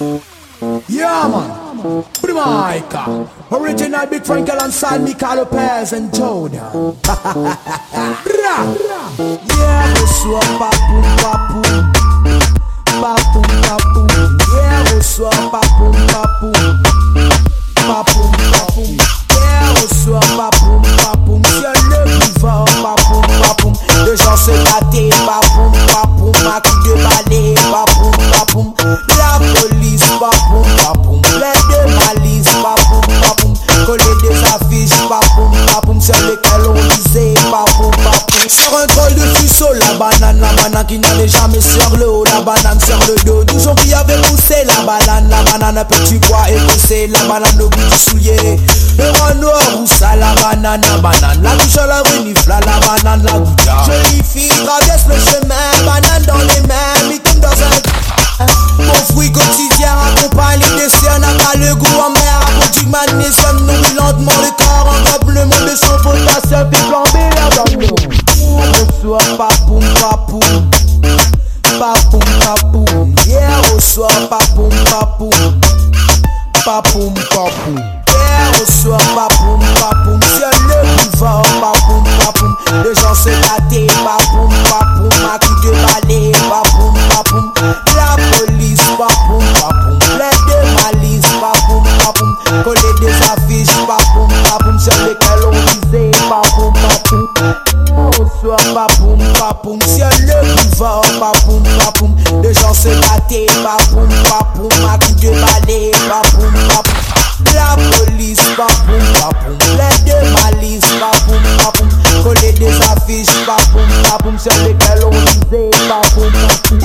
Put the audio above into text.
Yeah, man. Jamaica. Original Big Frank alongside Mika Lopez and Jor'Dan. yeah, bonsoir, papoum, papoum. Papoum, papoum. Yeah, bonsoir, papoum, papoum. Papoum, papoum. Yeah, bonsoir, papoum, papoum. C'est le vivant, papoum, papoum. Les gens se battaient, papoum, papoum. À coups de balai, papoum, qui n'allait jamais sur le haut. La banane sur le dos, du jour qui avait poussé la banane. La banane, un petit poids écossais. La banane au bout du soulier. Le roi noir, où ça, la banane, la banane? La touche à la renifle, la banane, la goutte. Jolie fille traverse le chemin, banane dans les mains, tombe dans un. Mon fruit quotidien accompagne les desserts, n'a pas le goût amer. Apporte du magnésium, nourrit lentement le corps. Engoblement de son potassium, Papoum. Yeah, oh, bonsoir, papoum, papoum. Papoum, papoum. Yeah, oh, bonsoir, papoum, papoum. C'est le vivant, papoum, papoum. Les gens se battaient, papoum. C'est le vivant, oh, papoum, papoum. Les gens se battaient, papoum, papoum. À coups de balai, papoum, papoum. La police, papoum, papoum. Plein de malice, papoum, papoum. Coller des affiches, papoum, papoum. Sur lesquelles on disait, papoum, papoum.